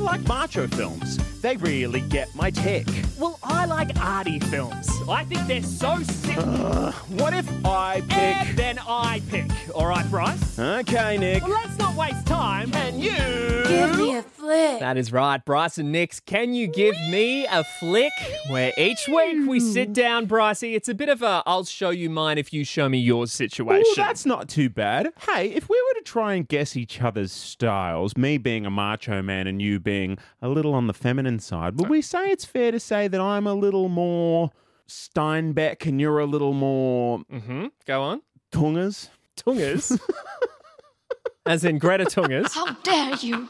like macho films. They really get my tick. Well, I like arty films. I think they're so sick. What if I pick? and then I pick. All right, Bryce? Okay, Nick. Well, let's not waste time. And you? Give me a flick. That is right, Bryce and Nix. Can you give me a flick? Where each week we sit down, Brycey. It's a bit of a I'll show you mine if you show me yours situation. Well, that's not too bad. Hey, if we were to try and guess each other's styles, me being a macho man and you being a little on the feminine side, would uh, we say it's fair to say that I'm a little more Steinbeck and you're a little more mm-hmm. Go on. Tungers? Tungers. As in Greta Tungers. How dare you?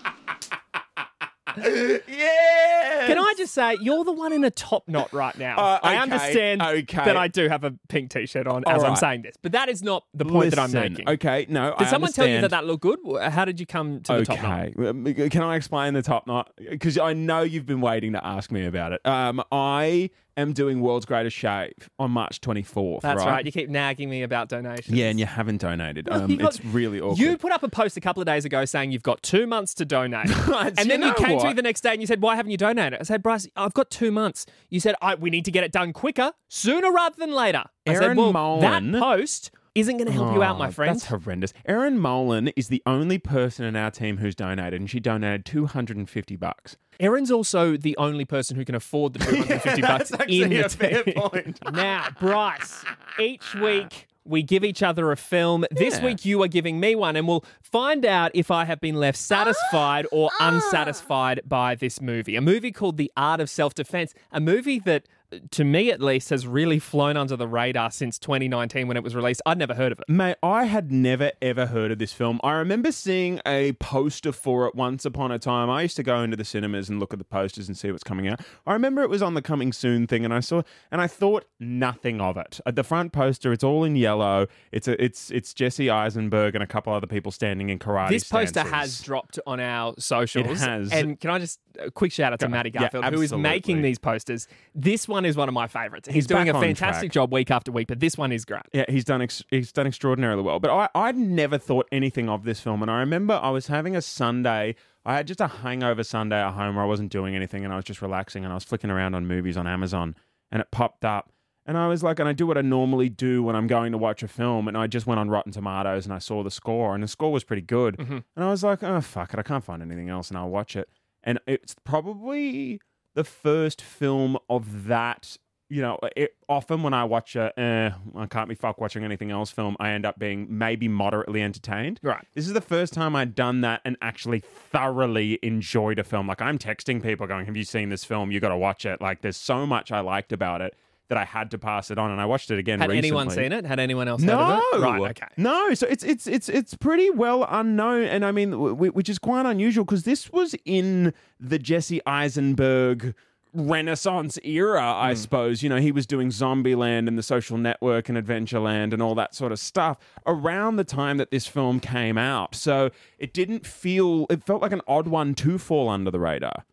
Yeah. Can I just say, you're the one in a top knot right now. Uh, I okay, understand okay. that I do have a pink t shirt on as All I'm saying this, but that is not the point that I'm making. Okay, no. Did I someone tell you that that looked good? How did you come to the top knot? Okay, Um, can I explain the top knot? Because I know you've been waiting to ask me about it. Um, I am doing World's Greatest Shave on March 24th. That's right. right. You keep nagging me about donations. Yeah, and you haven't donated. Um, got- it's really awkward. You put up a post a couple of days ago saying you've got two months to donate. and you then you came to me the next day and you said, Why haven't you donated? I said, Bryce, I've got two months. You said, I, We need to get it done quicker, sooner rather than later. I said, Erin Well, Molan- that post isn't going to help you out, my Oh, friend. That's horrendous. Erin Molan is the only person in our team who's donated, and she donated 250 bucks. Erin's also the only person who can afford the 250 bucks actually in the a fair team. point. now, Bryce, each week we give each other a film. This week you are giving me one, and we'll find out if I have been left satisfied or ah. unsatisfied by this movie. A movie called The Art of Self Defense, a movie that. To me, at least, has really flown under the radar since 2019 when it was released. I'd never heard of it. Mate, I had never ever heard of this film. I remember seeing a poster for it once upon a time. I used to go into the cinemas and look at the posters and see what's coming out. I remember it was on the coming soon thing, and I saw and I thought nothing of it. At the front poster, it's all in yellow. It's a it's it's Jesse Eisenberg and a couple other people standing in karate. This poster stances. has dropped on our socials. It has. And can I just a quick shout out to Matty yeah, Garfield, who is making these posters. This one is one of my favorites. He's, He's doing back a on fantastic track. job week after week, but this one is great. Yeah, he's done ex- he's done extraordinarily well. But I I'd never thought anything of this film, and I remember I was having a Sunday. I had just a hangover Sunday at home where I wasn't doing anything, and I was just relaxing, and I was flicking around on movies on Amazon, and it popped up. And I was like, and I do what I normally do when I'm going to watch a film, and I just went on Rotten Tomatoes and I saw the score, and the score was pretty good. Mm-hmm. And I was like, oh fuck it, I can't find anything else, and I'll watch it. And it's probably the first film of that you know, it, often when I watch a, eh, I can't be fuck watching anything else film, I end up being maybe moderately entertained. Right. This is the first time I'd done that and actually thoroughly enjoyed a film. Like I'm texting people going, "Have you seen this film? You got to watch it." Like there's so much I liked about it that I had to pass it on, and I watched it again. Had recently. anyone seen it? Had anyone else heard No, of it? Right, okay. No, so it's it's it's it's pretty well unknown, and I mean, w- w- which is quite unusual because this was in the Jesse Eisenberg Renaissance era. I hmm. suppose. You know, he was doing Zombieland and The Social Network and Adventureland and all that sort of stuff around the time that this film came out. So it didn't feel, it felt like an odd one to fall under the radar.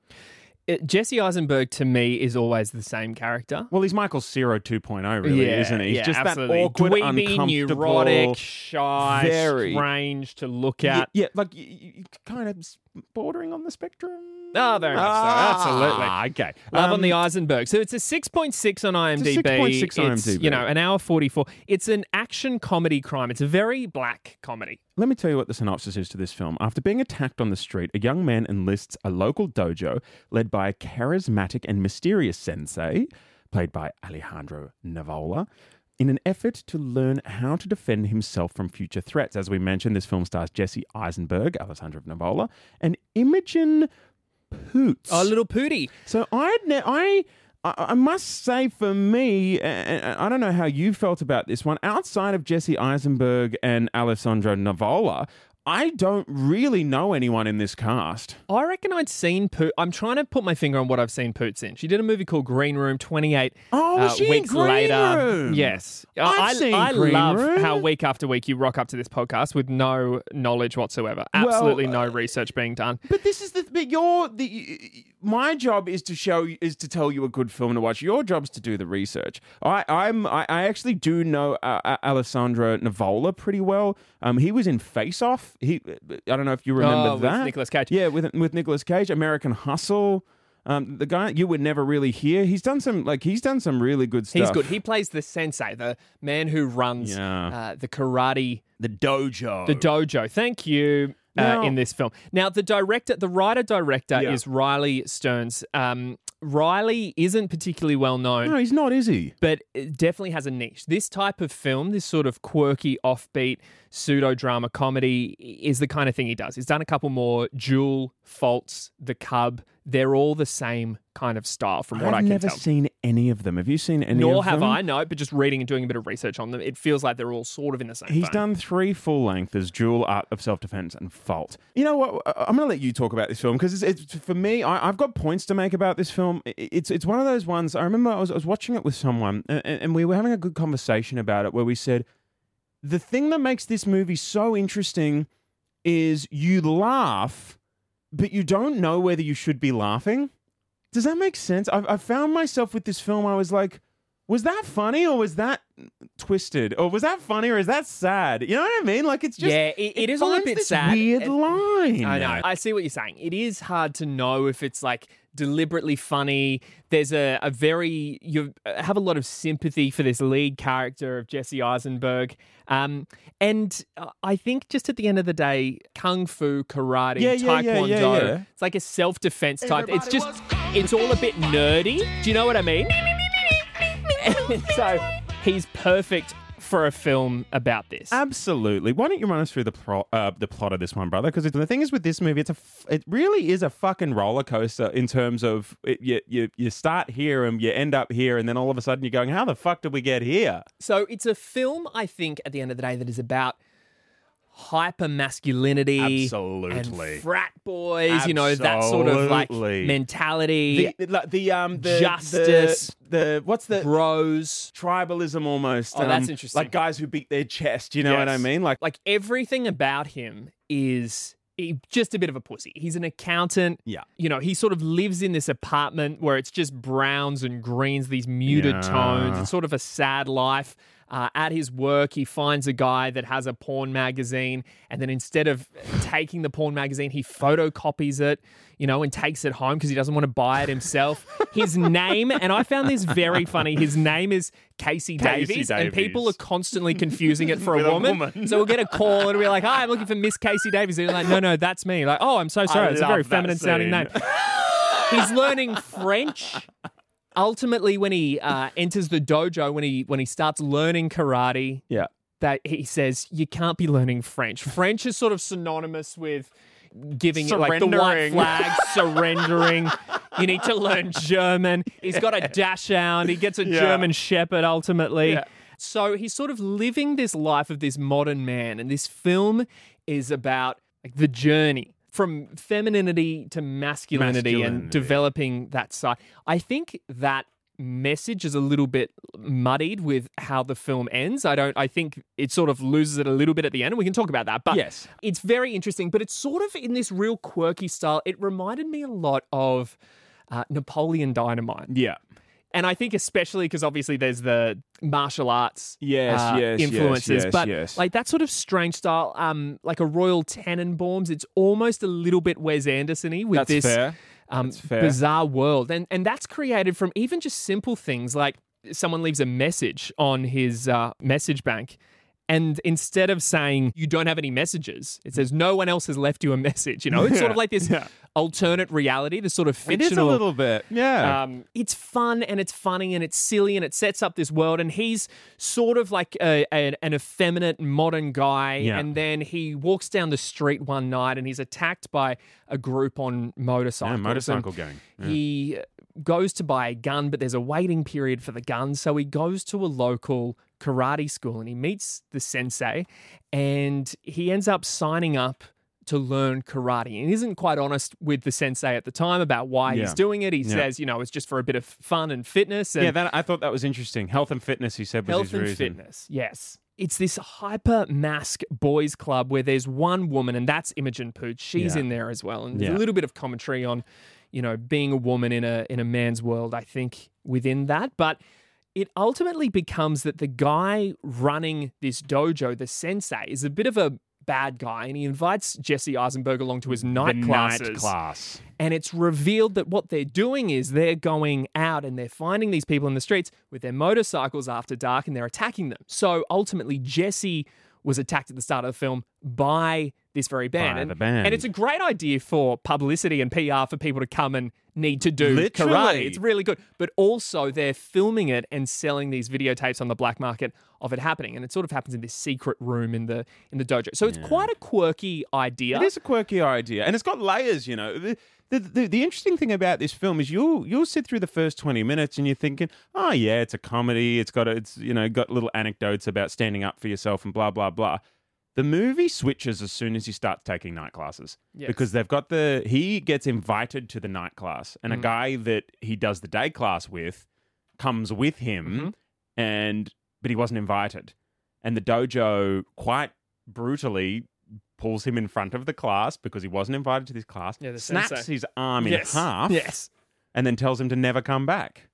It- Jesse Eisenberg to me is always the same character. Well, he's Michael Cera 2.0, really, isn't he? He's yeah, just absolutely. that awkward, Dweeby, uncomfortable, neurotic, shy, very- strange to look at. yeah, like y- y- kind of s- bordering on the spectrum. Oh, very much so. Absolutely. Ah, okay. Love on Um, the Eisenberg. So it's a 6.6 on IMDb. 6.6 on It's, IMDb. you know, an hour 44. It's an action comedy crime. It's a very black comedy. Let me tell you what the synopsis is to this film. After being attacked on the street, a young man enlists a local dojo led by a charismatic and mysterious sensei, played by Alejandro Nivola, in an effort to learn how to defend himself from future threats. As we mentioned, this film stars Jesse Eisenberg, Alejandro Nivola, and Imogen Poots. Oh, little Pooty. So I I I must say for me, I don't know how you felt about this one. Outside of Jesse Eisenberg and Alessandro Nivola, I don't really know anyone in this cast. I reckon I'd seen Poot. I'm trying to put my finger on what I've seen Poots in. She did a movie called Green Room 28 Oh, uh, she in Green later. Room? Yes. I've I, seen I Green love Room. how week after week you rock up to this podcast with no knowledge whatsoever. Well, Absolutely no uh, research being done. But this is the but you're the my job is to show is to tell you a good film to watch. Your job's to do the research. I I'm I, I actually do know uh, uh, Alessandro Nivola pretty well. Um, he was in Face Off He, I don't know if you remember Oh, that. Nicolas Cage. Yeah, with with Nicolas Cage, American Hustle. Um, the guy you would never really hear. He's done some like he's done some really good stuff. He's good. He plays the sensei, the man who runs Yeah. uh, the karate, the dojo. the dojo. Thank you. Uh, Now- in this film. Now, the director, the writer director Yeah. is Riley Stearns. Um, Riley isn't particularly well known. no, he's not, is he? but it definitely has a niche. This type of film, this sort of quirky, offbeat, pseudo drama comedy, is the kind of thing he does. He's done a couple more Dual, Faults, The Cub. They're all the same kind of style, from what I've I can never seen any of them. Have you seen any? Nor have them? I, no, but just reading and doing a bit of research on them, it feels like they're all sort of in the same He's vein. done three full lengths: Dual Art of Self Defense and Fault. You know what? I'm going to let you talk about this film because it's, it's for me. I, I've got points to make about this film. It's it's one of those ones. I remember I was I was watching it with someone and, and we were having a good conversation about it where we said the thing that makes this movie so interesting is you laugh, but you don't know whether you should be laughing. Does that make sense? I've, I found myself with this film. I was like, was that funny or was that twisted or was that funny or is that sad? You know what I mean? Like it's just Yeah, it- it is all a bit this sad. Weird It- line. I know. I see what you're saying. It is hard to know if it's like deliberately funny. There's a, a very, you have a lot of sympathy for this lead character of Jesse Eisenberg. Um, and uh, I think just at the end of the day, Kung Fu, karate, Yeah, yeah, yeah, Taekwondo, yeah, yeah. it's like a self defense type. It's just, it's all a bit nerdy. Do you know what I mean? So he's perfect for a film about this. Absolutely. Why don't you run us through the pro- uh, the plot of this one, brother? Because the thing is with this movie, it's a f- it really is a fucking roller coaster in terms of it, you, you you start here and you end up here, and then all of a sudden you're going, how the fuck did we get here? So it's a film, I think, at the end of the day, that is about hyper masculinity Absolutely. and frat boys, you know, that sort of like mentality, The, the, the um the Justice. the, what's the bros. tribalism almost. Oh, that's um, interesting. Like guys who beat their chest. You know what I mean? Like Like everything about him is he- just a bit of a pussy. He's an accountant. Yeah. You know, he sort of lives in this apartment where it's just browns and greens, these muted Yeah. tones. It's sort of a sad life. Uh, at his work, he finds a guy that has a porn magazine, and then instead of taking the porn magazine, he photocopies it, you know, and takes it home because he doesn't want to buy it himself. His name, and I found this very funny. His name is Casey, Casey Davies, and people are constantly confusing it for a a woman. woman. So we'll get a call and we'll be like, "Hi, I'm looking for Miss Casey Davies." And they're like, "No, no, that's me." Like, "Oh, I'm so sorry. It's a very feminine sounding name." He's learning French. Ultimately, when he uh, enters the dojo, when he when he starts learning karate, yeah. that he says you can't be learning French. French is sort of synonymous with giving it like the white flag, surrendering. You need to learn German. He's got a dachshund. He gets a Yeah. German shepherd ultimately. Yeah. So he's sort of living this life of this modern man, and this film is about like the journey from femininity to masculinity, and developing that side. I think that message is a little bit muddied with how the film ends. I don't I think it sort of loses it a little bit at the end and we can talk about that. But Yes. it's very interesting, but it's sort of in this real quirky style. It reminded me a lot of uh, Napoleon Dynamite. Yeah. And I think especially because obviously there's the martial arts Yes, uh, yes, influences, yes, but yes. like that sort of strange style, um, like a Royal Tenenbaums, it's almost a little bit Wes Anderson-y with That's this fair. um, bizarre world, and and that's created from even just simple things like someone leaves a message on his uh, message bank. And instead of saying you don't have any messages, it says no one else has left you a message. You know, it's sort of like this yeah. alternate reality, this sort of fictional. It is a little bit. Yeah. um, it's fun and it's funny and it's silly and it sets up this world. And he's sort of like a, a- an effeminate modern guy. Yeah. And then he walks down the street one night and he's attacked by a group on motorcycles. yeah, motorcycle gang. Yeah. He goes to buy a gun, but there's a waiting period for the gun. So he goes to a local karate school and he meets the sensei and he ends up signing up to learn karate and isn't quite honest with the sensei at the time about why Yeah. he's doing it. He Yeah. says, you know, it's just for a bit of fun and fitness and yeah, that, I thought that was interesting. Health and fitness, he said, was health his and reason. fitness. Yes. It's this hyper mask boys club where there's one woman, and that's Imogen Poots. She's Yeah. in there as well, and there's a little bit of commentary on, you know, being a woman in a in a man's world. I think within that, but it ultimately becomes that the guy running this dojo, the sensei, is a bit of a bad guy, and he invites Jesse Eisenberg along to his The night classes. night class. And it's revealed that what they're doing is they're going out and they're finding these people in the streets with their motorcycles after dark and they're attacking them. So ultimately, Jesse was attacked at the start of the film by this very band. By and, the band. and it's a great idea for publicity and PR for people to come and need to do Literally. karate. It's really good. But also, they're filming it and selling these videotapes on the black market of it happening. And it sort of happens in this secret room in the in the dojo. So it's quite a quirky idea. It is a quirky idea, and it's got layers. You know, the, the the the interesting thing about this film is you'll you'll sit through the first twenty minutes and you're thinking, oh yeah, it's a comedy. It's got a, it's you know got little anecdotes about standing up for yourself and blah blah blah. The movie switches as soon as you start taking night classes Yes. because they've got the he gets invited to the night class, and a mm. guy that he does the day class with comes with him, mm-hmm. and but he wasn't invited, and the dojo quite brutally pulls him in front of the class because he wasn't invited to this class, Yeah, snaps sensei. his arm in yes. half, Yes. and then tells him to never come back.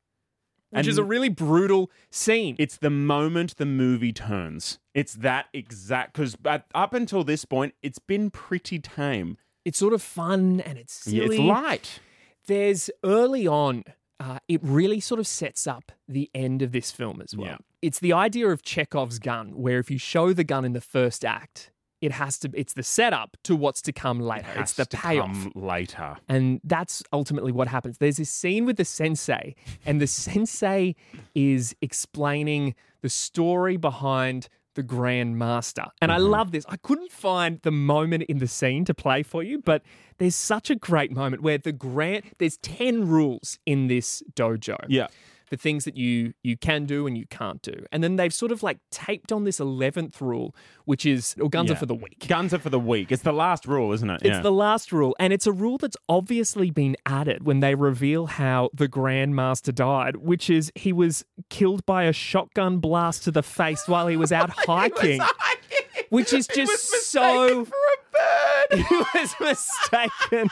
Which is a really brutal scene. It's the moment the movie turns. It's that exact because up until this point, it's been pretty tame. it's sort of fun and it's silly. Yeah, it's light. There's early on, uh, it really sort of sets up the end of this film as well. Yeah. It's the idea of Chekhov's gun, where if you show the gun in the first act, it has to. It's the setup to what's to come later. Has It's the to payoff. come later. And that's ultimately what happens. There's this scene with the sensei, and the sensei is explaining the story behind the Grand Master. And I mm-hmm. love this. I couldn't find the moment in the scene to play for you, but there's such a great moment where the Grand there's 10 rules in this dojo Yeah. The things that you you can do and you can't do. And then they've sort of like taped on this 11th rule, which is or guns Yeah. are for the weak. Guns are for the weak. It's the last rule, isn't it? It's the last rule, and it's a rule that's obviously been added when they reveal how the Grandmaster died, which is he was killed by a shotgun blast to the face while he was out hiking, which is just so. For a bird. he was mistaken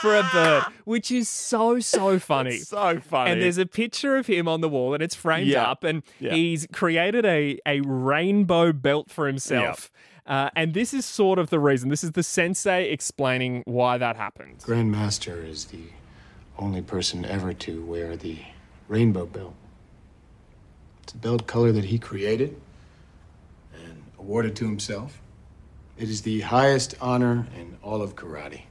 for a bird, which is so so funny. so funny. And there's a picture of him on the wall, and it's framed Yeah. up, and Yeah. he's created a a rainbow belt for himself. Uh, and this is sort of the reason. This is the sensei explaining why that happened. Grandmaster is the only person ever to wear the rainbow belt. It's a belt color that he created and awarded to himself. It is the highest honor in all of karate.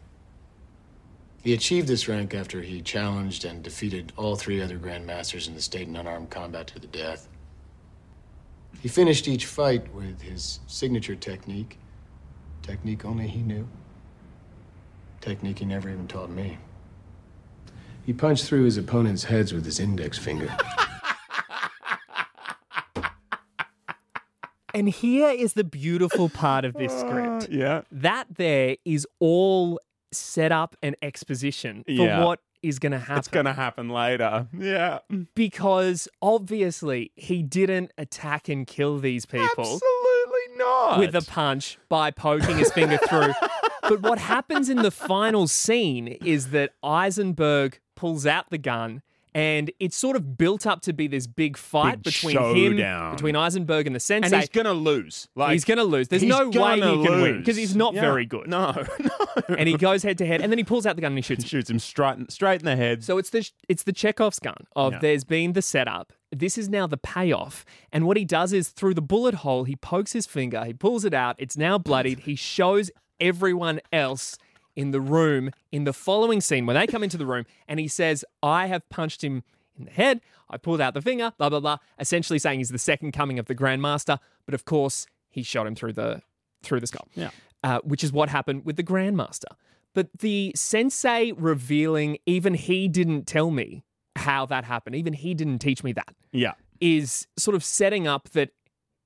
He achieved this rank after he challenged and defeated all three other grandmasters in the state in unarmed combat to the death. He finished each fight with his signature technique, technique only he knew technique he never even taught me. He punched through his opponent's heads with his index finger. And here is the beautiful part of this uh, script. yeah. That there is all set up and exposition for Yeah. what is going to happen. It's going to happen later. Yeah. because obviously he didn't attack and kill these people. Absolutely not. with a punch by poking his finger through. But what happens in the final scene is that Eisenberg pulls out the gun. And it's sort of built up to be this big fight Big between showdown. him, between Eisenberg and the and sensei. he's going to lose. Like he's going to lose. There's no way he gonna can win because he's not Yeah. very good. No, no. And he goes head to head, and then he pulls out the gun and he shoots. him. shoots him straight, straight in the head. So it's the it's the Chekhov's gun of Yeah. there's been the setup. This is now the payoff. And what he does is through the bullet hole, he pokes his finger, he pulls it out. It's now bloodied. He shows everyone else in the room in the following scene when they come into the room, and he says, "I have punched him." In the head, I pulled out the finger, blah blah blah, essentially saying he's the second coming of the Grandmaster. But of course, he shot him through the through the skull Yeah. uh, which is what happened with the Grandmaster. But the sensei revealing, even he didn't tell me how that happened, even he didn't teach me that, yeah. is sort of setting up that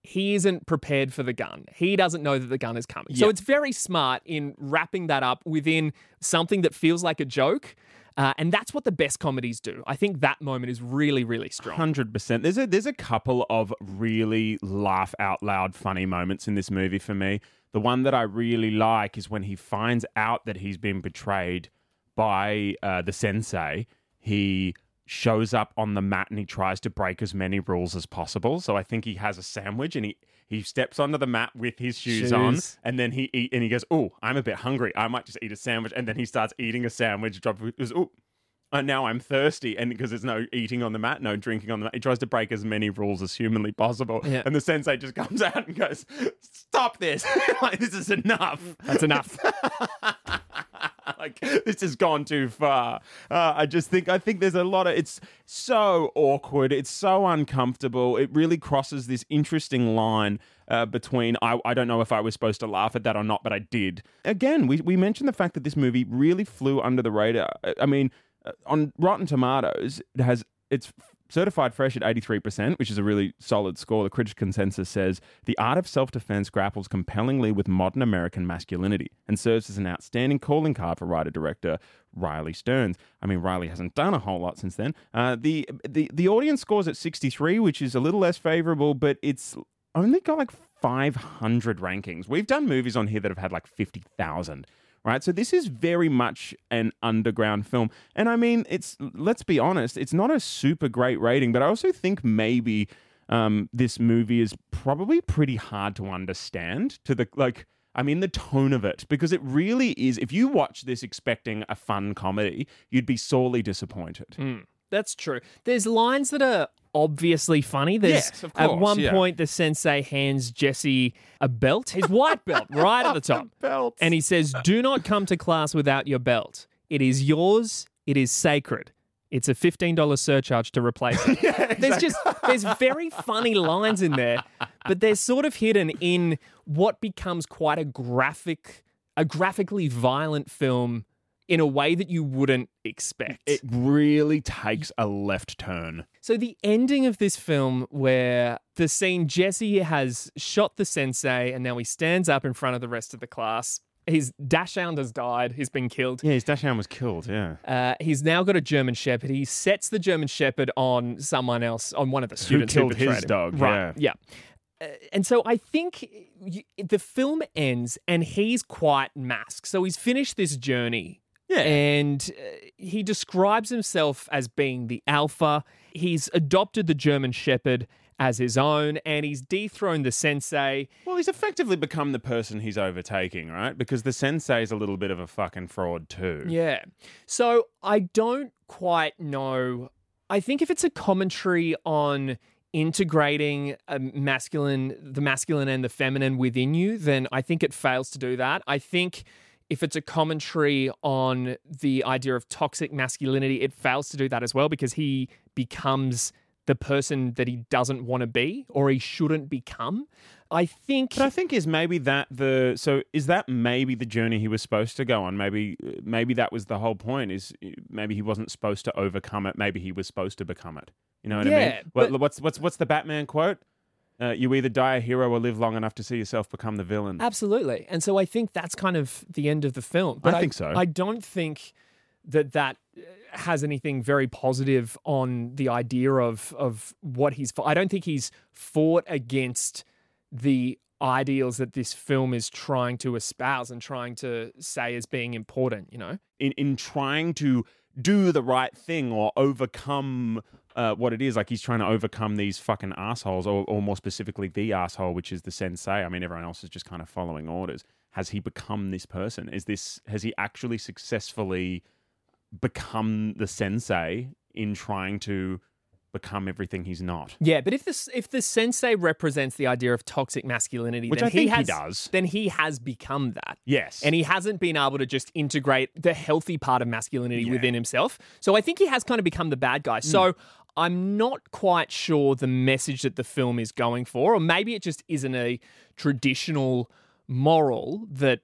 he isn't prepared for the gun. He doesn't know that the gun is coming. So it's very smart in wrapping that up within something that feels like a joke. Uh, and that's what the best comedies do. I think that moment is really, really strong. Hundred percent. There's a there's a couple of really laugh out loud funny moments in this movie for me. The one that I really like is when he finds out that he's been betrayed by uh, the sensei. He shows up on the mat and he tries to break as many rules as possible. So I think he has a sandwich and he He steps onto the mat with his shoes, on, and then he eat and he goes, "Oh, I'm a bit hungry. I might just eat a sandwich." And then he starts eating a sandwich. Drop goes, "Oh." And now I'm thirsty, and because there's no eating on the mat, no drinking on the mat, he tries to break as many rules as humanly possible. Yeah. And the sensei just comes out and goes, "Stop this! like this is enough." That's enough. like this has gone too far. Uh, I just think I think there's a lot of it's so awkward. It's so uncomfortable. It really crosses this interesting line. Uh, between I, I don't know if I was supposed to laugh at that or not, but I did. Again, we, we mentioned the fact that this movie really flew under the radar. I- I mean, uh, on Rotten Tomatoes, it has it's certified fresh at 83%, which is a really solid score. The critics' consensus says the art of self defense grapples compellingly with modern American masculinity and serves as an outstanding calling card for writer director Riley Stearns. I mean, Riley hasn't done a whole lot since then. Uh, the, the, the audience scores at 63, which is a little less favorable, but it's only got like 500 rankings. We've done movies on here that have had like 50,000 right? So this is very much an underground film. And I mean, it's let's be honest, it's not a super great rating, but I also think maybe um, this movie is probably pretty hard to understand to the like I mean the tone of it because it really is if you watch this expecting a fun comedy, you'd be sorely disappointed. That's true. There's lines that are obviously funny. There's Yes, of at one yeah. point the sensei hands Jesse a belt, his white belt, right at the top. Belt. And he says, Do not come to class without your belt. It is yours, it is sacred. It's a $15 surcharge to replace it. There's just there's very funny lines in there, but they're sort of hidden in what becomes quite a graphic a graphically violent film in a way that you wouldn't expect. It really takes a left turn. So the ending of this film where the scene Jesse has shot the sensei and now he stands up in front of the rest of the class. His dachshund has died. He's been killed. Yeah, his dachshund was killed. Yeah. Uh, he's now got a German Shepherd. He sets the German Shepherd on someone else, on one of the students who killed his him. dog, Right. Yeah. Uh, and so I think the film ends and he's quite masked. So he's finished this journey. Yeah. And uh, he describes himself as being the alpha. He's adopted the German Shepherd as his own and he's dethroned the sensei. Well, he's effectively become the person he's overtaking, right? Because the sensei's a little bit of a fucking fraud too. Yeah. So I don't quite know. I think if it's a commentary on integrating a masculine, the masculine and the feminine within you, then I think it fails to do that. I think if it's a commentary on the idea of toxic masculinity, it fails to do that as well because he becomes the person that he doesn't want to be or he shouldn't become. I think But I think is maybe that the so is that maybe the journey he was supposed to go on? Maybe maybe that was the whole point. Is eh, maybe he wasn't supposed to overcome it. Maybe he was supposed to become it. You know what I Yeah, mean? What, but- what's what's what's the Batman quote? Uh, you either die a hero or live long enough to see yourself become the villain. Absolutely. And so I think that's kind of the end of the film. But I think so. I don't think that that uh, has anything very positive on the idea of of what he's I don't think he's fought against the ideals that this film is trying to espouse and trying to say as being important, you know. in in trying to do the right thing or overcome uh, what it is. Like he's trying to overcome these fucking assholes, or, or more specifically, the asshole, which is the sensei. I mean, everyone else is just kind of following orders. Has he become this person? Is this has he actually successfully become the sensei in trying to become everything he's not? Yeah, but if this if the sensei represents the idea of toxic masculinity, Which then I think he has, does. then he has become that. Yes, And he hasn't been able to just integrate the healthy part of masculinity within himself. So I think he has kind of become the bad guy. So I'm not quite sure the message that the film is going for, or maybe it just isn't a traditional moral that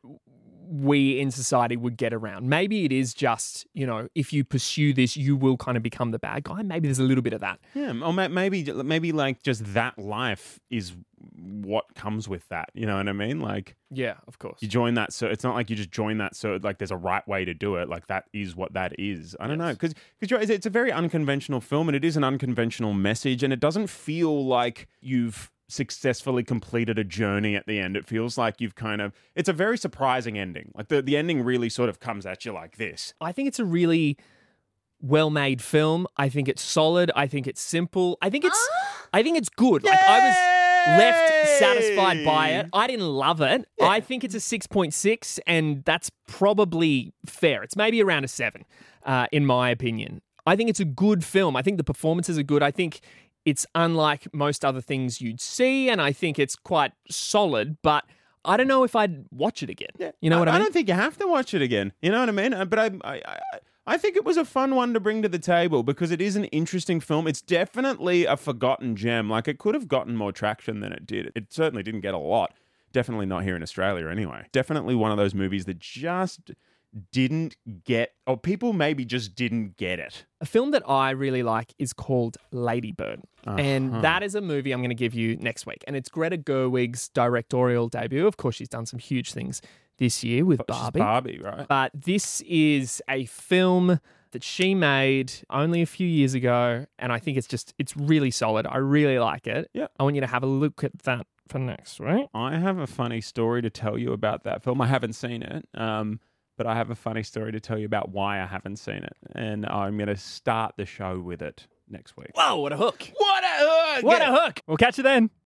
we in society would get around. Maybe it is just, you know, if you pursue this, you will kind of become the bad guy. Maybe there's a little bit of that. Yeah, or maybe maybe like just that life is what comes with that. You know what I mean? Like Yeah, of course. you join that so it's not like you just join that so like there's a right way to do it like that is what that is i don't know because because it's a very unconventional film and it is an unconventional message and it doesn't feel like you've successfully completed a journey at the end it feels like you've kind of it's a very surprising ending like the, the ending really sort of comes at you like this I think it's a really well made film. I think it's solid. I think it's simple. I think it's I think it's good. Like I was left satisfied by it. I didn't love it. I think it's a 6.6, and that's probably fair. It's maybe around a 7, uh, in my opinion. I think it's a good film. I think the performances are good. I think it's unlike most other things you'd see, and I think it's quite solid, but I don't know if I'd watch it again. Yeah. You know what I, mean? I don't think you have to watch it again. You know what I mean? Uh, But I, I, I, I think it was a fun one to bring to the table because it is an interesting film. It's definitely a forgotten gem. Like it could have gotten more traction than it did. It certainly didn't get a lot. Definitely not here in Australia anyway. Definitely one of those movies that just didn't get, or people maybe just didn't get it. A film that I really like is called Ladybird. Uh-huh. And that is a movie I'm going to give you next week. And it's Greta Gerwig's directorial debut. Of course, she's done some huge things this year with She's Barbie. Barbie, right? But this is a film that she made only a few years ago. And I think it's just, it's really solid. I really like it. Yeah. I want you to have a look at that for next week. I have a funny story to tell you about that film. I haven't seen it, um, but I have a funny story to tell you about why I haven't seen it. And I'm going to start the show with it next week. Whoa, what a hook. What a hook! What a hook. We'll catch you then.